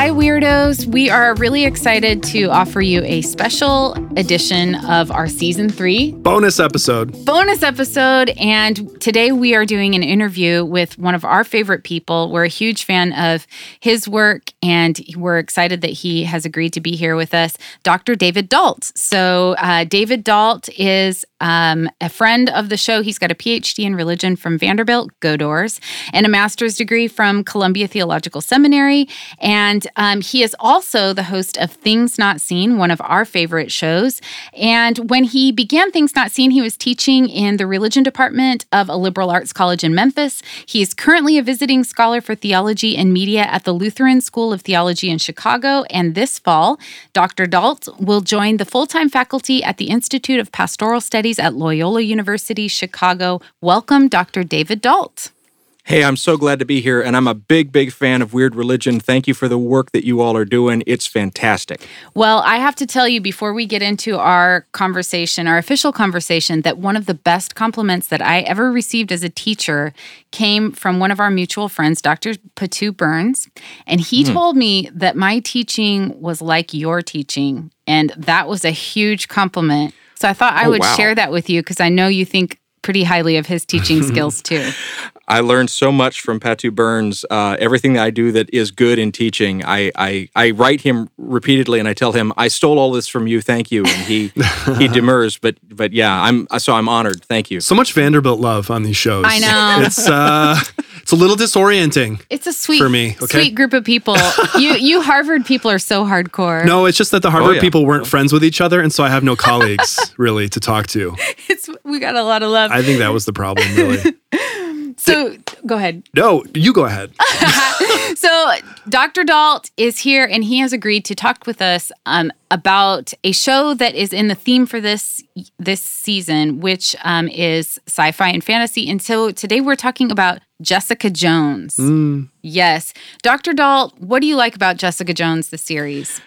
Hi, Weirdos. We are really excited to offer you a special edition of our season three bonus episode. Bonus episode. And today we are doing an interview with one of our favorite people. We're a huge fan of his work, and we're excited that he has agreed to be here with us, Dr. David Dault. So, uh, David Dault is um, a friend of the show. He's got a PhD in religion from Vanderbilt, go Dores, and a master's degree from Columbia Theological Seminary. And um, he is also the host of Things Not Seen, one of our favorite shows. And when he began Things Not Seen, he was teaching in the religion department of a liberal arts college in Memphis. He is currently a visiting scholar for theology and media at the Lutheran School of Theology in Chicago. And this fall, Dr. Dault will join the full time faculty at the Institute of Pastoral Studies at Loyola University, Chicago. Welcome, Dr. David Dault. Hey, I'm so glad to be here, and I'm a big, big fan of Weird Religion. Thank you for the work that you all are doing. It's fantastic. Well, I have to tell you before we get into our conversation, our official conversation, that one of the best compliments that I ever received as a teacher came from one of our mutual friends, Dr. Patout Burns. And he hmm. told me that my teaching was like your teaching. And that was a huge compliment. So I thought I oh, would wow. share that with you because I know you think pretty highly of his teaching skills too. I learned so much from Patout Burns. Uh, everything that I do that is good in teaching, I, I, I write him repeatedly and I tell him I stole all this from you. Thank you, and he he demurs. But but yeah, I'm so I'm honored. Thank you. So much Vanderbilt love on these shows. I know it's uh, it's a little disorienting. It's a sweet for me. Okay? Sweet group of people. you you Harvard people are so hardcore. No, it's just that the Harvard oh, yeah. people weren't friends with each other, and so I have no colleagues really to talk to. It's we got a lot of love. I think that was the problem, really. So go ahead. No, you go ahead. so Dr. Dault is here and he has agreed to talk with us um, about a show that is in the theme for this this season, which um, is sci-fi and fantasy. And so today we're talking about Jessica Jones. Mm. Yes. Dr. Dault, what do you like about Jessica Jones, the series?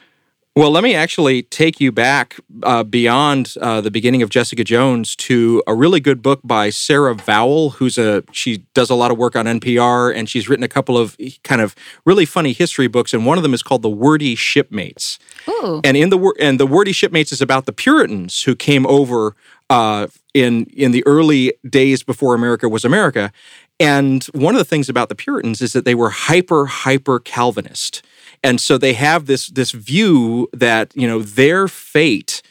Well, let me actually take you back uh, beyond uh, the beginning of Jessica Jones to a really good book by Sarah Vowell, who's a she does a lot of work on NPR, and she's written a couple of kind of really funny history books, and one of them is called The Wordy Shipmates. Ooh. And in the and the Wordy Shipmates is about the Puritans who came over uh, in in the early days before America was America, and one of the things about the Puritans is that they were hyper hyper Calvinist and so they have this this view that you know their fate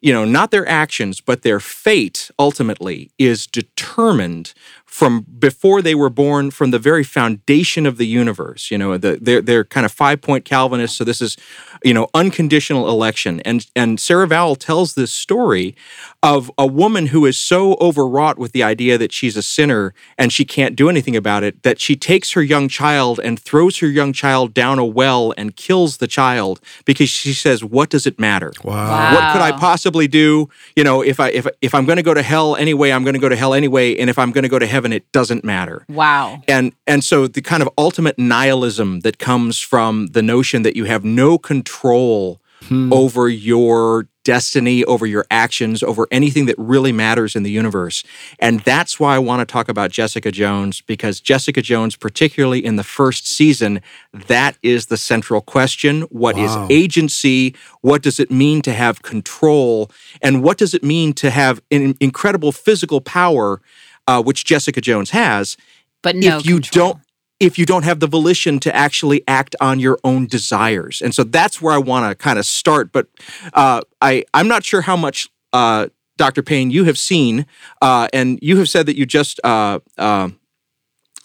you know not their actions but their fate ultimately is determined from before they were born from the very foundation of the universe you know the, they're, they're kind of five point calvinists so this is you know unconditional election. And and sarah vowell tells this story of a woman who is so overwrought with the idea that she's a sinner and she can't do anything about it that she takes her young child and throws her young child down a well and kills the child because she says what does it matter? Wow. what could i possibly do? You know if i if, if i'm going to go to hell anyway i'm going to go to hell anyway. And if i'm going to go to heaven it doesn't matter wow and and so the kind of ultimate nihilism that comes from the notion that you have no control hmm. over your destiny, over your actions, over anything that really matters in the universe. And that's why I want to talk about Jessica Jones, because Jessica Jones, particularly in the first season, that is the central question. What wow. is agency? What does it mean to have control? And what does it mean to have an incredible physical power, uh, which Jessica Jones has? But no if you control. don't if you don't have the volition to actually act on your own desires. And so that's where I want to kind of start. But uh, I, I'm not sure how much, uh, Dr. Payne, you have seen, uh, and you have said that you just uh, uh,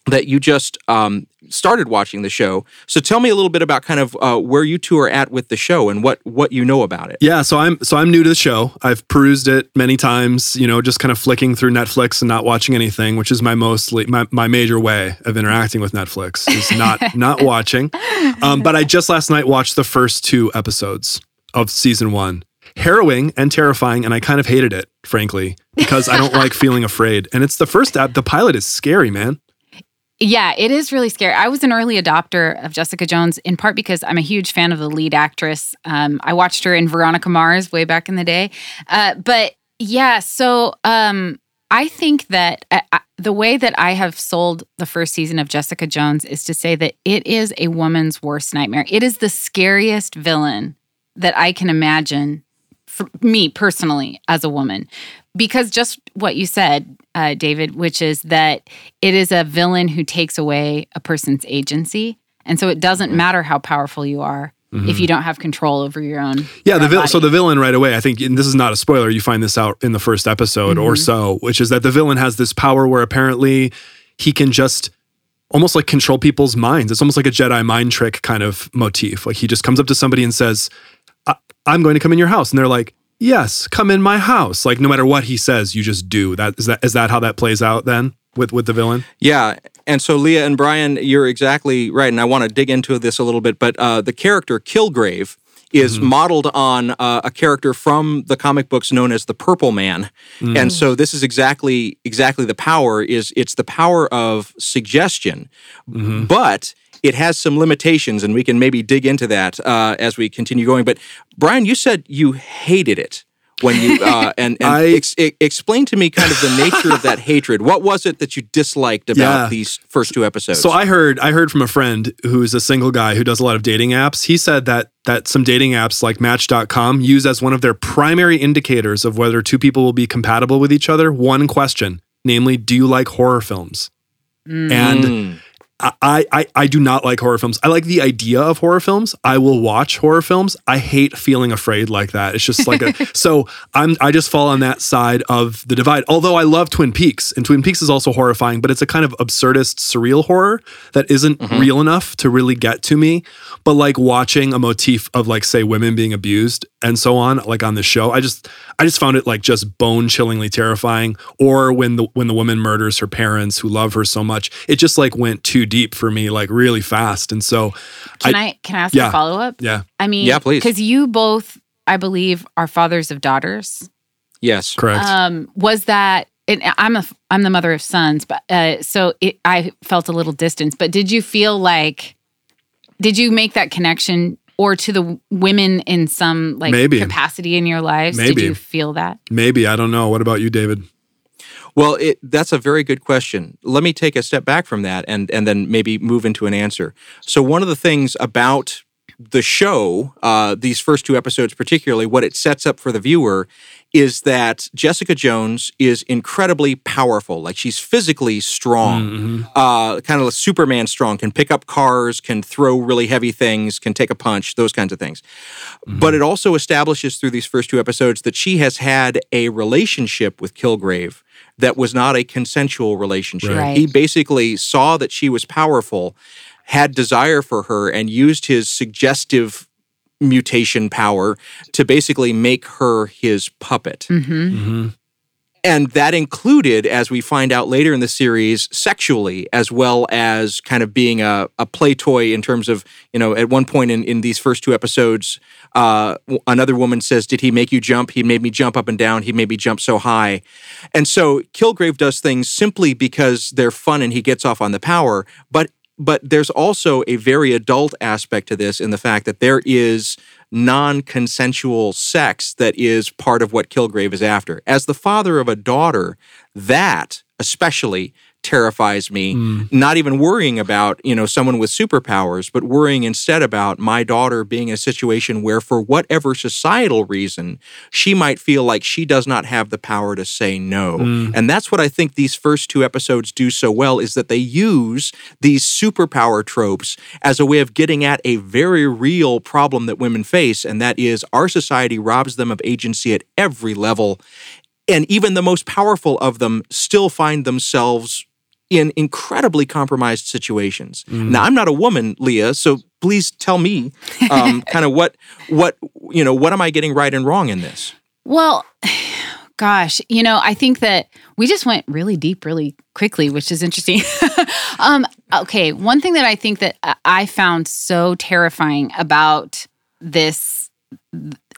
that you just um, started watching the show. So tell me a little bit about kind of uh, where you two are at with the show and what what you know about it. Yeah, so I'm so I'm new to the show. I've perused it many times. You know, just kind of flicking through Netflix and not watching anything, which is my mostly my, my major way of interacting with Netflix is not not watching. Um, but I just last night watched the first two episodes of season one. Harrowing and terrifying, and I kind of hated it, frankly, because I don't like feeling afraid. And it's the first app. The pilot is scary, man. Yeah, it is really scary. I was an early adopter of Jessica Jones in part because I'm a huge fan of the lead actress. Um, I watched her in Veronica Mars way back in the day. Uh, but yeah, so um, I think that uh, uh, the way that I have sold the first season of Jessica Jones is to say that it is a woman's worst nightmare. It is the scariest villain that I can imagine for me personally as a woman. Because just what you said, uh, David, which is that it is a villain who takes away a person's agency. And so it doesn't Mm-hmm. matter how powerful you are if you don't have control over your own. Yeah, the your vil- own so the villain right away. I think, and this is not a spoiler. You find this out in the first episode or Mm-hmm. so, which is that the villain has this power where apparently he can just almost like control people's minds. It's almost like a Jedi mind trick kind of motif. Like he just comes up to somebody and says, I- "I'm going to come in your house," and they're like, "Yes, come in my house." Like no matter what he says, you just do. That is that is that how that plays out then with with the villain? Yeah. And so, Leah and Brian, you're exactly right. And I want to dig into this a little bit. But uh, the character Kilgrave is modeled on uh, a character from the comic books known as the Purple Man. And so this is exactly exactly the power is it's the power of suggestion. But it has some limitations, and we can maybe dig into that uh, as we continue going. But Brian, you said you hated it when you uh, and, and I- ex- explain to me kind of the nature of that hatred. What was it that you disliked about Yeah. these first two episodes? So I heard I heard from a friend who's a single guy who does a lot of dating apps. He said that that some dating apps like match.com use as one of their primary indicators of whether two people will be compatible with each other one question, namely do you like horror films? And Mm. I, I I do not like horror films. I like the idea of horror films. I will watch horror films. I hate feeling afraid like that. It's just like a so I'm I just fall on that side of the divide. Although I love Twin Peaks, and Twin Peaks is also horrifying, but it's a kind of absurdist, surreal horror that isn't mm-hmm. real enough to really get to me. But like watching a motif of like say women being abused and so on, like on the show, I just I just found it like just bone chillingly terrifying. Or when the when the woman murders her parents who love her so much, it just like went too deep for me, like really fast. And so, Can I, can I ask yeah. a follow up? yeah, I mean, Yeah, please. Because you both, I believe, are fathers of daughters. yes. correct. Um, was that? And I'm a I'm the mother of sons, but uh, so it, I felt a little distance. But did you feel like? Did you make that connection, or to the women in some like Maybe. capacity in your lives? Did Maybe. you feel that? Maybe I don't know. What about you, David? Well, it, that's a very good question. Let me take a step back from that and and then maybe move into an answer. So one of the things about the show, uh, these first two episodes particularly, what it sets up for the viewer is that Jessica Jones is incredibly powerful. Like she's physically strong, uh, kind of like Superman strong, can pick up cars, can throw really heavy things, can take a punch, those kinds of things. But it also establishes through these first two episodes that she has had a relationship with Kilgrave that was not a consensual relationship. Right. He basically saw that she was powerful, had desire for her, and used his suggestive mutation power to basically make her his puppet. Mm-hmm. And that included, as we find out later in the series, sexually, as well as kind of being a, a play toy in terms of, you know, at one point in, in these first two episodes, uh, another woman says, Did he make you jump? He made me jump up and down. He made me jump so high. And so Kilgrave does things simply because they're fun and he gets off on the power. But but there's also a very adult aspect to this in the fact that there is non-consensual sex that is part of what Kilgrave is after. As the father of a daughter, that especially terrifies me. Mm. Not even worrying about, you know, someone with superpowers, but worrying instead about my daughter being in a situation where for whatever societal reason, she might feel like she does not have the power to say no. Mm. And that's what I think these first two episodes do so well is that they use these superpower tropes as a way of getting at a very real problem that women face and that is our society robs them of agency at every level and even the most powerful of them still find themselves in incredibly compromised situations. Now, I'm not a woman, Leah, so please tell me, um, kind of what what you know, what am I getting right and wrong in this? Well, gosh, you know, I think that we just went really deep really quickly, which is interesting. um, okay, one thing that I think that I- I found so terrifying about this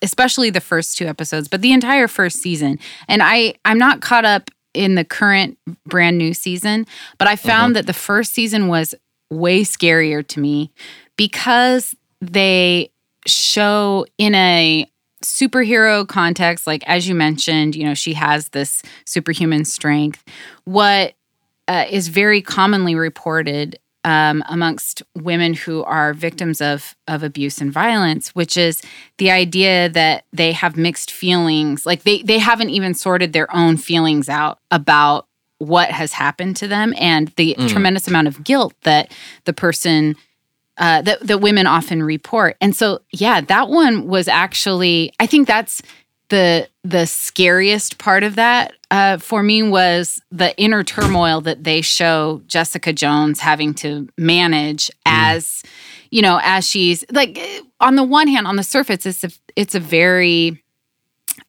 especially the first two episodes, but the entire first season. And I I'm not caught up in the current brand new season, but I found that the first season was way scarier to me because they show in a superhero context, like as you mentioned, you know, she has this superhuman strength. What uh, is very commonly reported um, amongst women who are victims of of abuse and violence, which is the idea that they have mixed feelings, like they they haven't even sorted their own feelings out about what has happened to them and the mm. tremendous amount of guilt that the person uh, that that women often report. And so, yeah, that one was actually. I think that's the the scariest part of that uh, for me was the inner turmoil that they show Jessica Jones having to manage mm. as you know as she's like on the one hand on the surface it's a, it's a very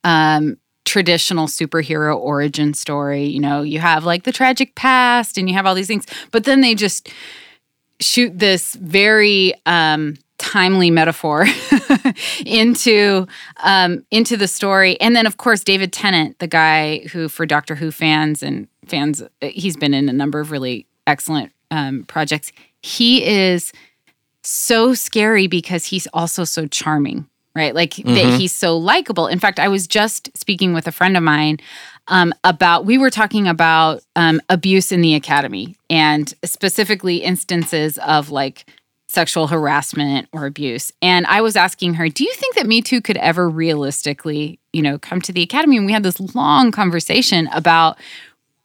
um traditional superhero origin story you know you have like the tragic past and you have all these things but then they just shoot this very um, timely metaphor into um, into the story, and then of course David Tennant, the guy who for Doctor Who fans and fans, he's been in a number of really excellent um, projects. He is so scary because he's also so charming, right? Like mm-hmm. that he's so likable. In fact, I was just speaking with a friend of mine um, about we were talking about um, abuse in the academy and specifically instances of like sexual harassment or abuse. And i was asking her do you think that me too could ever realistically you know come to the academy? And we had this long conversation about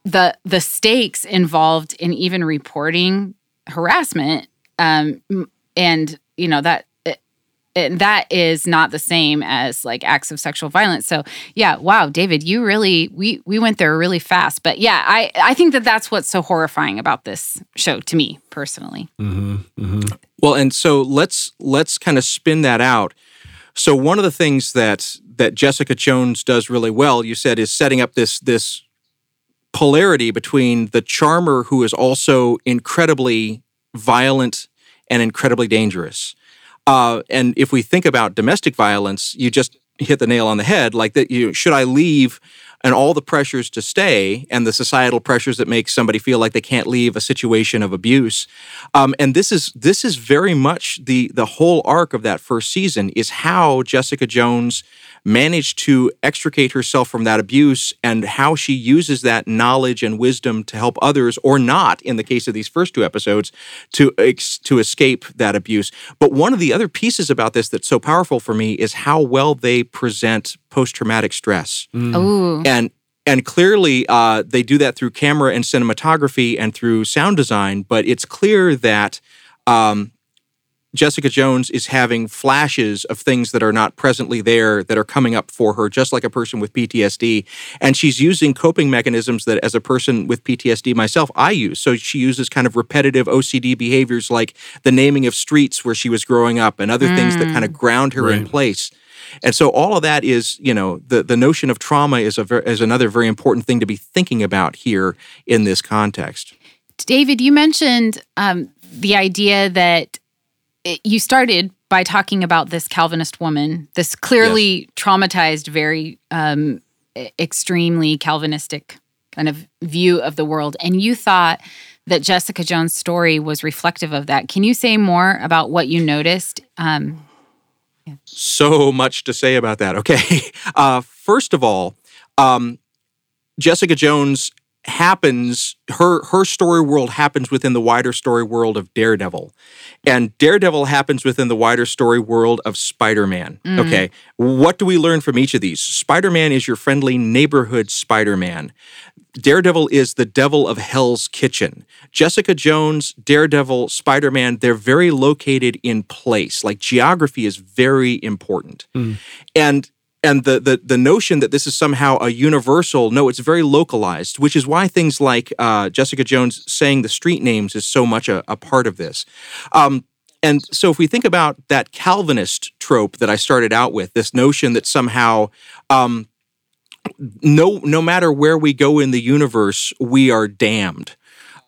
the the stakes involved in even reporting harassment um, and you know that and that is not the same as like acts of sexual violence. So yeah wow david you really we we went there really fast. But yeah i i think that that's what's so horrifying about this show to me personally. Mm-hmm, mm-hmm. well and so let's let's kind of spin that out. So one of the things that that jessica jones does really well you said is setting up this this polarity between the charmer who is also incredibly violent and incredibly dangerous uh, and if we think about domestic violence, you just hit the nail on the head. Like that, you should I leave and all the pressures to stay and the societal pressures that make somebody feel like they can't leave a situation of abuse. Um, and this is this is very much the the whole arc of that first season is how Jessica Jones managed to extricate herself from that abuse and how she uses that knowledge and wisdom to help others or not in the case of these first two episodes to to escape that abuse. But one of the other pieces about this that's so powerful for me is how well they present post-traumatic stress. Mm. and and clearly uh, they do that through camera and cinematography and through sound design but it's clear that um, Jessica Jones is having flashes of things that are not presently there that are coming up for her, just like a person with PTSD. And she's using coping mechanisms that, as a person with PTSD myself, I use. So she uses kind of repetitive OCD behaviors like the naming of streets where she was growing up and other mm. things that kind of mm. ground her right. in place. And so all of that is, you know, the, the notion of trauma is a ver- is another very important thing to be thinking about here in this context. David, you mentioned um, the idea that you started by talking about this Calvinist woman, this clearly yes. traumatized, very um, extremely Calvinistic kind of view of the world. And you thought that Jessica Jones' story was reflective of that. Can you say more about what you noticed? Um, yeah. So much to say about that. Okay. Uh, first of all, um, Jessica Jones happens her her story world happens within the wider story world of Daredevil. And Daredevil happens within the wider story world of Spider-Man. Mm. Okay. What do we learn from each of these? Spider-Man is your friendly neighborhood Spider-Man. Daredevil is the devil of Hell's Kitchen. Jessica Jones, Daredevil, Spider Man, they're very located in place. Like geography is very important. Mm. And and the, the the notion that this is somehow a universal no it's very localized which is why things like uh, jessica jones saying the street names is so much a, a part of this. Um, and so if we think about that calvinist trope that i started out with this notion that somehow um, no no matter where we go in the universe we are damned.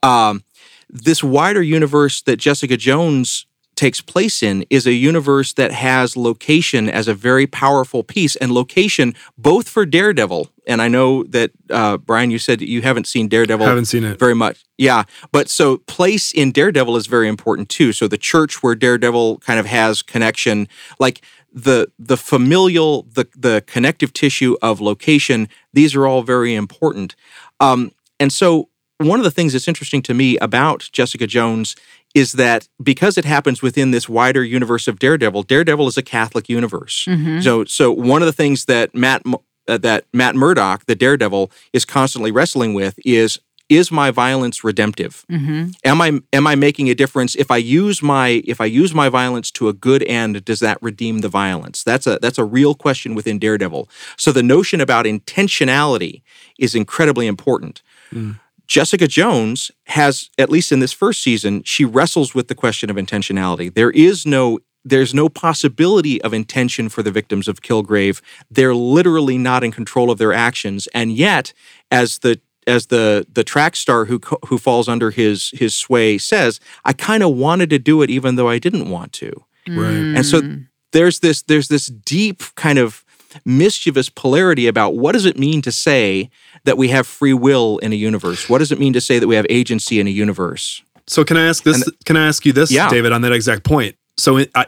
Um, this wider universe that jessica jones takes place in is a universe that has location as a very powerful piece and location both for Daredevil and I know that uh, Brian, you said you haven't seen Daredevil. Haven't seen it very much. Yeah, but so place in Daredevil is very important too. So the church where Daredevil kind of has connection, like the the familial, the the connective tissue of location. These are all very important. Um, and so one of the things that's interesting to me about Jessica Jones is that because it happens within this wider universe of Daredevil, Daredevil is a Catholic universe. Mm-hmm. So, so one of the things that Matt uh, that Matt Murdock, the Daredevil, is constantly wrestling with is is my violence redemptive? Mm-hmm. Am I am I making a difference if I use my if I use my violence to a good end? Does that redeem the violence? That's a that's a real question within Daredevil. So the notion about intentionality is incredibly important. Mm. Jessica Jones has, at least in this first season, she wrestles with the question of intentionality. There is no there's no possibility of intention for the victims of Kilgrave. They're literally not in control of their actions, and yet, as the as the the track star who who falls under his his sway says, I kind of wanted to do it even though I didn't want to. Right. And so Mm. there's this there's this deep kind of mischievous polarity about what does it mean to say that we have free will in a universe? What does it mean to say that we have agency in a universe? So can I ask this? can I ask you this, Yeah. David, on that exact point? So it, I,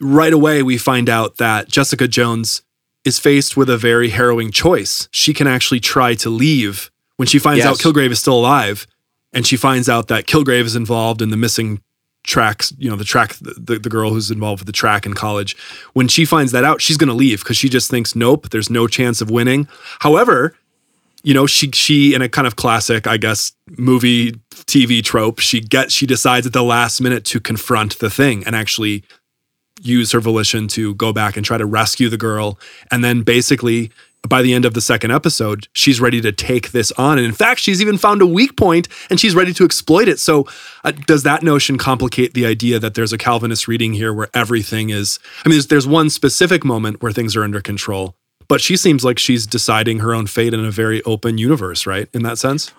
right away we find out that Jessica Jones is faced with a very harrowing choice. She can actually try to leave when she finds out Kilgrave is still alive, and she finds out that Kilgrave is involved in the missing tracks. You know, the track, the, the girl who's involved with the track in college. When she finds that out, she's going to leave because she just thinks, nope, there's no chance of winning. However, you know she she in a kind of classic i guess movie tv trope she gets she decides at the last minute to confront the thing and actually use her volition to go back and try to rescue the girl. And then basically by the end of the second episode she's ready to take this on. And in fact she's even found a weak point and she's ready to exploit it. So uh, does that notion complicate the idea that there's a calvinist reading here where everything is i mean there's, there's one specific moment where things are under control but she seems like she's deciding her own fate in a very open universe, right? In that sense?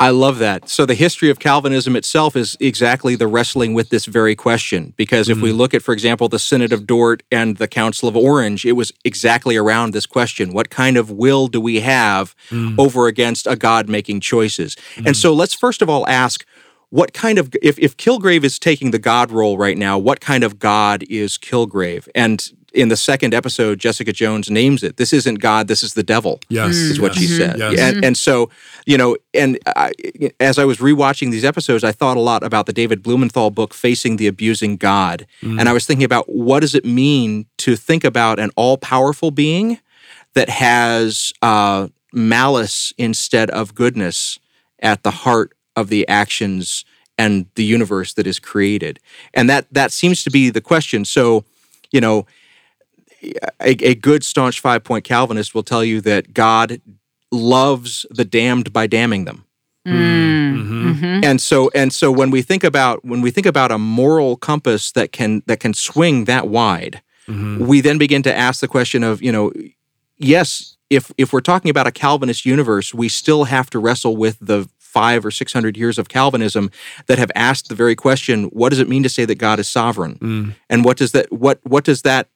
I love that. So the history of Calvinism itself is exactly the wrestling with this very question. Because if we mm-hmm. look at, for example, the Synod of Dort and the Council of Orange, it was exactly around this question: What kind of will do we have mm. over against a God making choices? And mm. so let's first of all ask. What kind of if if Kilgrave is taking the God role right now? What kind of God is Kilgrave? And in the second episode, Jessica Jones names it. This isn't God. This is the devil Yes. is what she yes, said. Yes. And, mm-hmm. and so, you know, and I, as I was rewatching these episodes, I thought a lot about the David Blumenthal book, Facing the Abusing God. Mm. And I was thinking about what does it mean to think about an all powerful being that has uh, malice instead of goodness at the heart of the actions and the universe that is created. And that that seems to be the question. So, you know, a, a good staunch five point Calvinist will tell you that God loves the damned by damning them. Mhm. Mhm. And so and so when we think about when we think about a moral compass that can that can swing that wide, Mhm. we then begin to ask the question of, you know, yes, if if we're talking about a Calvinist universe, we still have to wrestle with the five or six hundred years of Calvinism that have asked the very question, what does it mean to say that God is sovereign? Mm. And what does that what what does that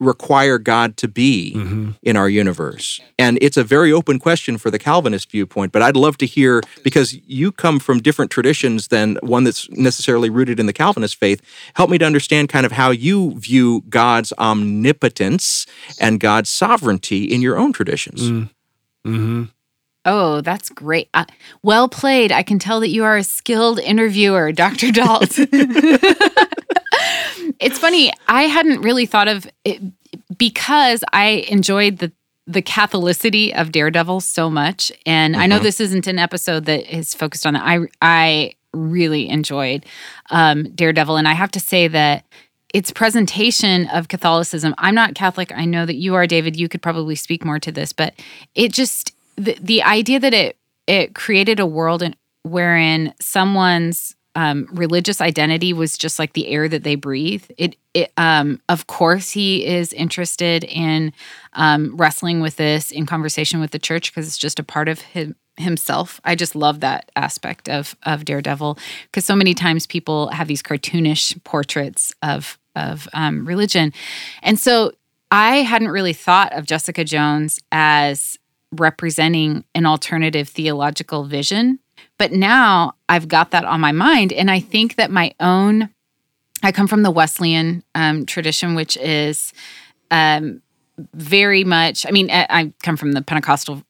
require God to be Mhm. in our universe? And it's a very open question for the Calvinist viewpoint, but I'd love to hear because you come from different traditions than one that's necessarily rooted in the Calvinist faith. Help me to understand kind of how you view God's omnipotence and God's sovereignty in your own traditions. Mm. Mhm. Oh, that's great. Uh, well played. I can tell that you are a skilled interviewer, Dr. Dault. it's funny. I hadn't really thought of it because I enjoyed the the Catholicity of Daredevil so much, and I know Mhm. this isn't an episode that is focused on it. I I really enjoyed um, Daredevil, and I have to say that its presentation of Catholicism. I'm not Catholic. I know that you are, David. You could probably speak more to this, but it just the, the idea that it it created a world in, wherein someone's um, religious identity was just like the air that they breathe. It, it um, of course, he is interested in um, wrestling with this in conversation with the church because it's just a part of him himself. I just love that aspect of of Daredevil because so many times people have these cartoonish portraits of of um, religion, and so I hadn't really thought of Jessica Jones as representing an alternative theological vision. But now I've got that on my mind. And I think that my own, I come from the Wesleyan um, tradition, which is um, very much, I mean, I, come from the Pentecostal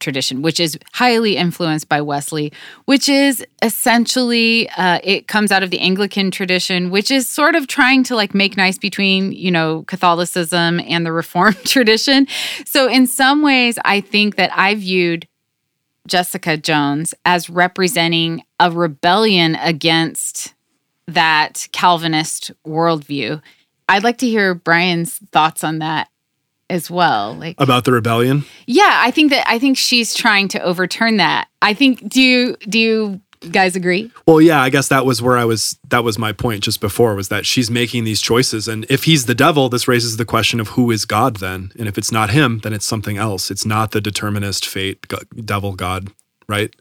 tradition, which is highly influenced by Wesley, which is essentially uh, it comes out of the Anglican tradition, which is sort of trying to like make nice between you know Catholicism and the Reformed tradition. So in some ways, I think that I viewed Jessica Jones as representing a rebellion against that Calvinist worldview. I'd like to hear Brian's thoughts on that as well. Like about the rebellion. Yeah, I think that I think she's trying to overturn that. I think do you do you guys agree? Well, yeah, I guess that was where I was that was my point just before was that she's making these choices and if he's the devil, this raises the question of who is God then? And if it's not him, then it's something else. It's not the determinist fate devil god, right?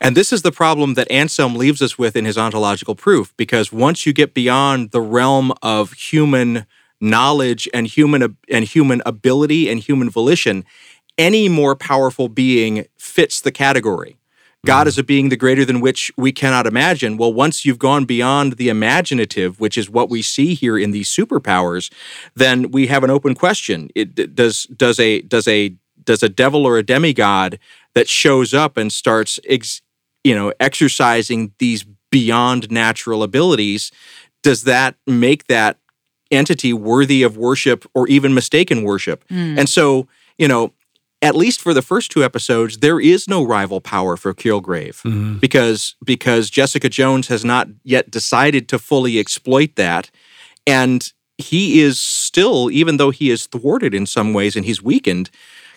And this is the problem that Anselm leaves us with in his ontological proof, because once you get beyond the realm of human knowledge and human and human ability and human volition, any more powerful being fits the category. God is a being the greater than which we cannot imagine. Well, once you've gone beyond the imaginative, which is what we see here in these superpowers, then we have an open question. It, does does a does a does a devil or a demigod that shows up and starts ex, you know exercising these beyond natural abilities does that make that entity worthy of worship or even mistaken worship. Mm. And so, you know, at least for the first two episodes, there is no rival power for Kilgrave mm-hmm. because because Jessica Jones has not yet decided to fully exploit that, and he is still, even though he is thwarted in some ways and he's weakened,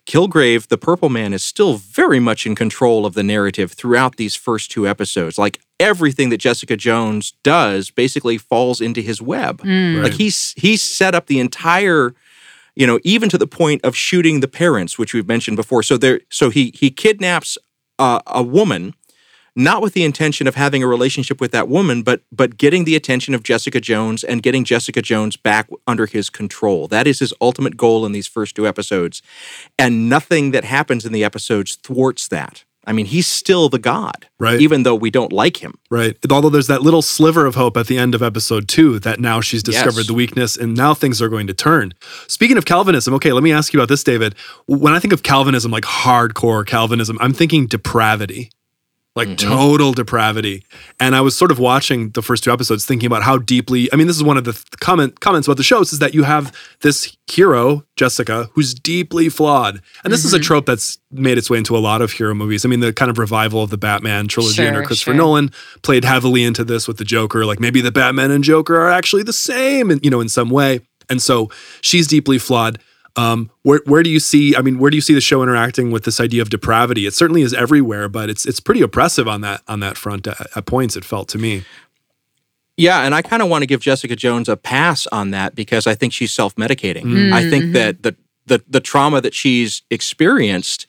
Kilgrave, the Purple Man, is still very much in control of the narrative throughout these first two episodes. Like everything that Jessica Jones does basically falls into his web. Mm. Right. Like he's he's set up the entire, you know, even to the point of shooting the parents, which we've mentioned before. So there, so he he kidnaps a woman not with the intention of having a relationship with that woman, but but getting the attention of Jessica Jones and getting Jessica Jones back under his control. That is his ultimate goal in these first two episodes. And nothing that happens in the episodes thwarts that. I mean, he's still the god, right? Even though we don't like him, right? Although there's that little sliver of hope at the end of episode two that now she's discovered yes. the weakness and now things are going to turn. Speaking of Calvinism, okay, let me ask you about this, David. When I think of Calvinism, like hardcore Calvinism, I'm thinking depravity like mm-hmm. total depravity. And I was sort of watching the first two episodes, thinking about how deeply. I mean, this is one of the th- comment comments about the shows is that you have this hero Jessica who's deeply flawed, and this mm-hmm. is a mm-hmm. trope that's made its way into a lot of hero movies. I mean, the kind of revival of the Batman trilogy sure, under Christopher sure. Nolan played heavily into this with the Joker. Like maybe the Batman and Joker are actually the same, and you know, in some way. And so she's deeply flawed. Um, where where do you see? I mean, where do you see the show interacting with this idea of depravity? It certainly is everywhere, but it's it's pretty oppressive on that on that front at, at points. It felt to me. Yeah, and I kind of want to give Jessica Jones a pass on that because I think she's self medicating. Mm-hmm. I think that the, the the trauma that she's experienced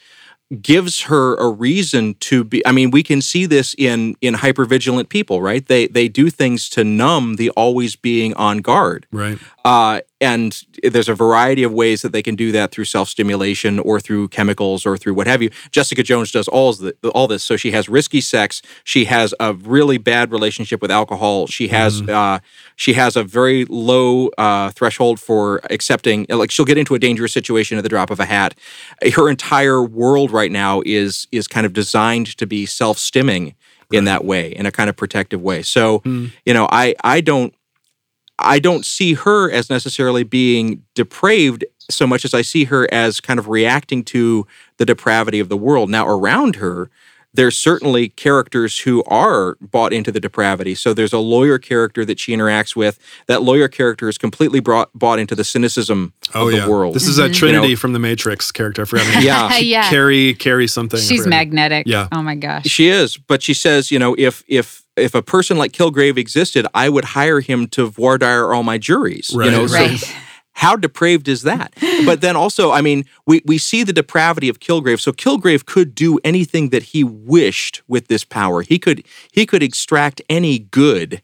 gives her a reason to be i mean we can see this in in hypervigilant people right they they do things to numb the always being on guard right uh, and there's a variety of ways that they can do that through self-stimulation or through chemicals or through what have you. Jessica jones does all, the, all this. So she has risky sex. She has a really bad relationship with alcohol. She has mm. uh, she has a very low uh, threshold for accepting like she'll get into a dangerous situation at the drop of a hat. Her entire world right now is is kind of designed to be self-stimming in that way in a kind of protective way. So mm. you know i i don't I don't see her as necessarily being depraved so much as I see her as kind of reacting to the depravity of the world. Now, around her, there's certainly characters who are bought into the depravity. So there's a lawyer character that she interacts with. That lawyer character is completely brought, bought into the cynicism oh, of the yeah. world. This is a mm-hmm. Trinity you know, from the Matrix character. I forgot. yeah, yeah. Carrie, Carrie something. She's magnetic. Yeah. Oh my gosh. She is, but she says, you know, if if if a person like Kilgrave existed, I would hire him to voir dire all my juries. Right. You know, right. so how depraved is that? but then also, I mean, we, we see the depravity of Kilgrave. So Kilgrave could do anything that he wished with this power. He could he could extract any good,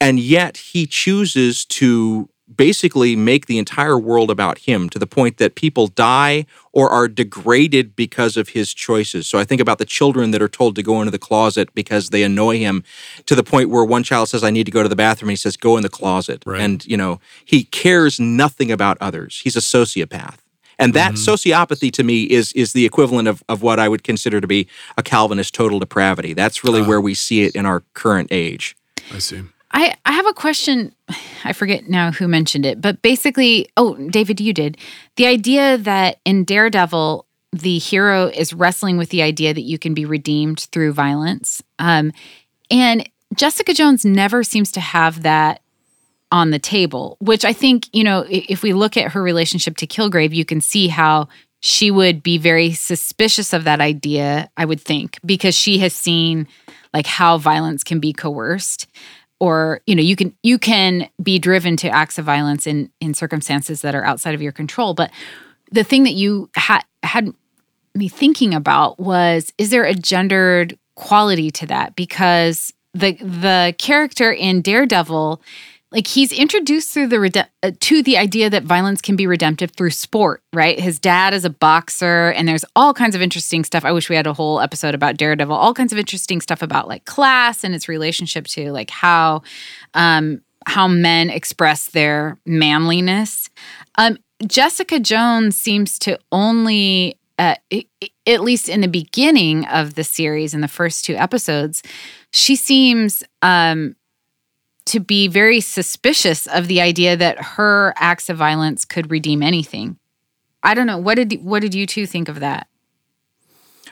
and yet he chooses to basically make the entire world about him to the point that people die or are degraded because of his choices. So I think about the children that are told to go into the closet because they annoy him to the point where one child says, I need to go to the bathroom. And he says, Go in the closet. Right. And, you know, he cares nothing about others. He's a sociopath. And that Mm-hmm. sociopathy to me is is the equivalent of, of what I would consider to be a Calvinist total depravity. That's really Ah. where we see it in our current age. I see. I, I have a question. I forget now who mentioned it, but basically, oh, David, you did. The idea that in Daredevil, the hero is wrestling with the idea that you can be redeemed through violence. Um, and Jessica Jones never seems to have that on the table, which I think, you know, if we look at her relationship to Kilgrave, you can see how she would be very suspicious of that idea, I would think, because she has seen like how violence can be coerced or you know you can you can be driven to acts of violence in in circumstances that are outside of your control. But the thing that you had had me thinking about was is there a gendered quality to that? Because the the character in Daredevil like he's introduced through the rede- uh, to the idea that violence can be redemptive through sport right? His dad is a boxer and there's all kinds of interesting stuff. I wish we had a whole episode about daredevil. All kinds of interesting stuff about like class and its relationship to like how um how men express their manliness. Um jessica jones seems to only uh, at least in the beginning of the series in the first two episodes she seems um to be very suspicious of the idea that her acts of violence could redeem anything. I don't know. What did what did you two think of that?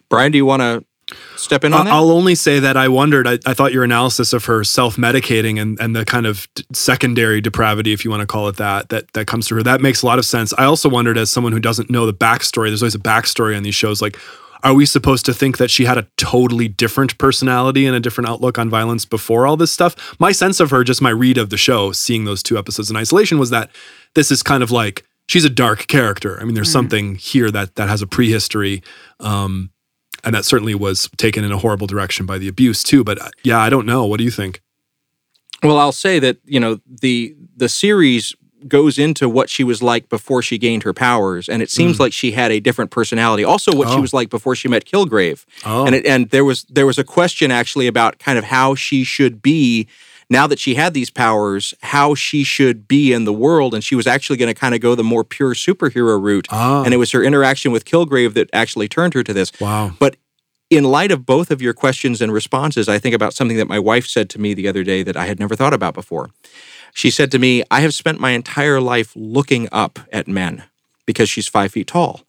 Brian, do you want to step in on that? I'll only say that I wondered. I, I thought your analysis of her self-medicating and and the kind of d- secondary depravity, if you want to call it that, that that comes through her. That makes a lot of sense. I also wondered, as someone who doesn't know the backstory, there's always a backstory on these shows. Like, are we supposed to think that she had a totally different personality and a different outlook on violence before all this stuff? My sense of her, just my read of the show, seeing those two episodes in isolation, was that this is kind of like she's a dark character. I mean, there's something here that that has a prehistory. Um, and that certainly was taken in a horrible direction by the abuse too. But uh, yeah, I don't know. What do you think? Well, I'll say that you know the the series goes into what she was like before she gained her powers, and it seems like she had a different personality. Also, what she Oh. was like before she met Kilgrave, Oh, and it, and there was there was a question actually about kind of how she should be now that she had these powers, how she should be in the world, and she was actually going to kind of go the more pure superhero route. Ah. And it was her interaction with Kilgrave that actually turned her to this. wow. But in light of both of your questions and responses, I think about something that my wife said to me the other day that I had never thought about before. She said to me, I have spent my entire life looking up at men because she's five feet tall.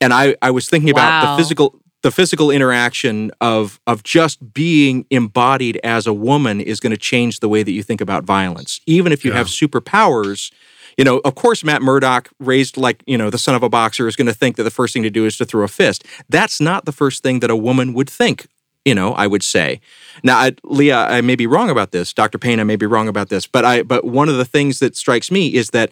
And I, I was thinking about the physical the physical interaction of of just being embodied as a woman is going to change the way that you think about violence. Even if you Yeah. have superpowers, you know, of course, Matt Murdock, raised like, you know, the son of a boxer, is going to think that the first thing to do is to throw a fist. That's not the first thing that a woman would think, you know, I would say. Now, I, Leah, I may be wrong about this. Dr. Payne, I may be wrong about this. But I, but one of the things that strikes me is that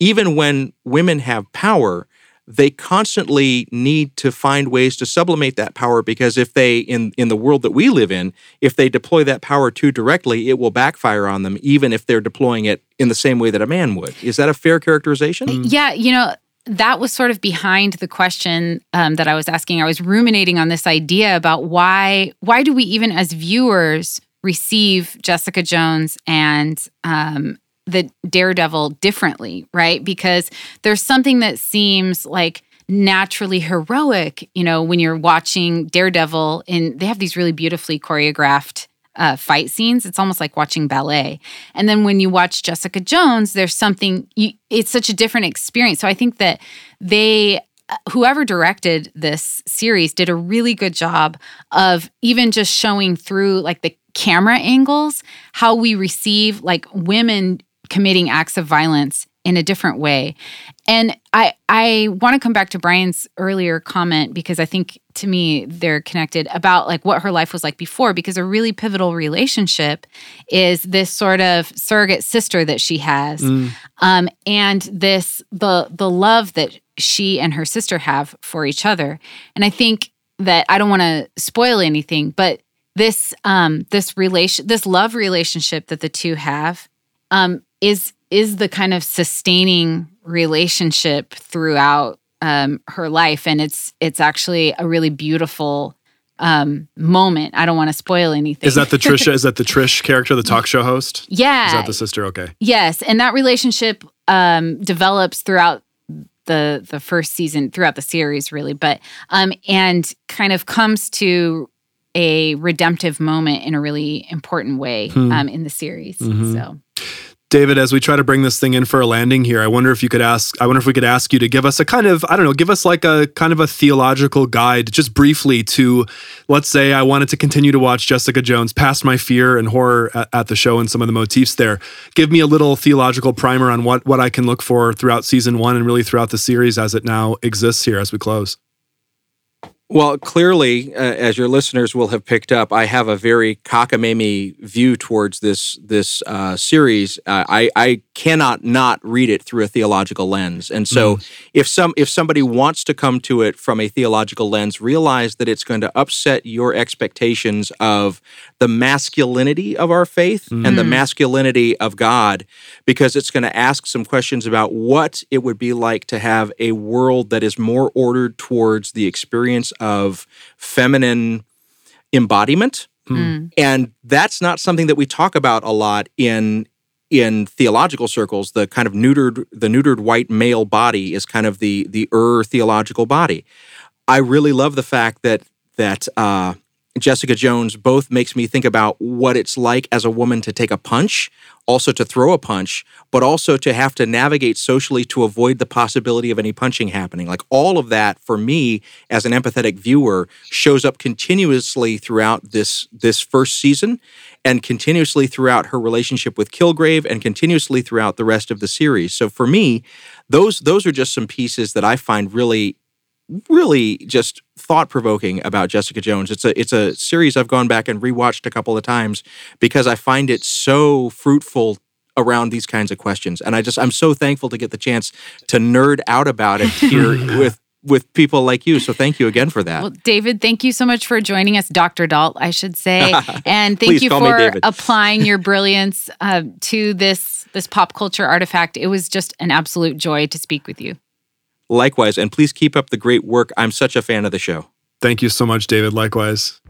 even when women have power, they constantly need to find ways to sublimate that power because if they in in the world that we live in if they deploy that power too directly it will backfire on them even if they're deploying it in the same way that a man would is that a fair characterization Yeah, you know, that was sort of behind the question um, that I was asking. I was ruminating on this idea about why why do we even as viewers receive Jessica Jones and um, the Daredevil differently, right? Because there's something that seems like naturally heroic, you know, when you're watching Daredevil and they have these really beautifully choreographed uh, fight scenes. It's almost like watching ballet. And then when you watch Jessica Jones, there's something, you, it's such a different experience. So I think that they, uh, whoever directed this series, did a really good job of even just showing through like the camera angles how we receive like women committing acts of violence in a different way. And I I want to come back to Brian's earlier comment because I think to me they're connected about like what her life was like before because a really pivotal relationship is this sort of surrogate sister that she has. Um and this the the love that she and her sister have for each other. And I think that I don't want to spoil anything, but this um this relation this love relationship that the two have um is is the kind of sustaining relationship throughout um, her life, and it's it's actually a really beautiful um, moment. I don't want to spoil anything. Is that the Trisha? is that the Trish character, the talk show host? Yeah. Is that the sister? Okay. Yes, and that relationship um, develops throughout the the first season, throughout the series, really, but um, and kind of comes to a redemptive moment in a really important way Hmm. um, in the series. Mhm. So David, as we try to bring this thing in for a landing here, I wonder if you could ask, I wonder if we could ask you to give us a kind of, I don't know, give us like a kind of a theological guide, just briefly to, let's say I wanted to continue to watch Jessica Jones past my fear and horror at, at the show and some of the motifs there. Give me a little theological primer on what, what I can look for throughout season one and really throughout the series as it now exists here as we close. Well, clearly, uh, as your listeners will have picked up, I have a very cockamamie view towards this this uh, series. Uh, I I cannot not read it through a theological lens, and so if some if somebody wants to come to it from a theological lens, realize that it's going to upset your expectations of the masculinity of our faith and the masculinity of God, because it's going to ask some questions about what it would be like to have a world that is more ordered towards the experience of feminine embodiment. mm, And that's not something that we talk about a lot in in theological circles. The kind of neutered the neutered white male body is kind of the the er theological body. I really love the fact that that uh, Jessica Jones both makes me think about what it's like as a woman to take a punch, also to throw a punch, but also to have to navigate socially to avoid the possibility of any punching happening. Like all of that for me as an empathetic viewer shows up continuously throughout this this first season and continuously throughout her relationship with Kilgrave and continuously throughout the rest of the series. So for me, those those are just some pieces that I find really really just thought provoking about Jessica Jones. It's a it's a series I've gone back and rewatched a couple of times because I find it so fruitful around these kinds of questions. And I just I'm so thankful to get the chance to nerd out about it here with with people like you. So thank you again for that. Well, David, thank you so much for joining us, Dr. Dault, I should say, and thank you for applying your brilliance uh, to this this pop culture artifact. It was just an absolute joy to speak with you. Likewise, and please keep up the great work. I'm such a fan of the show. Thank you so much, David. Likewise.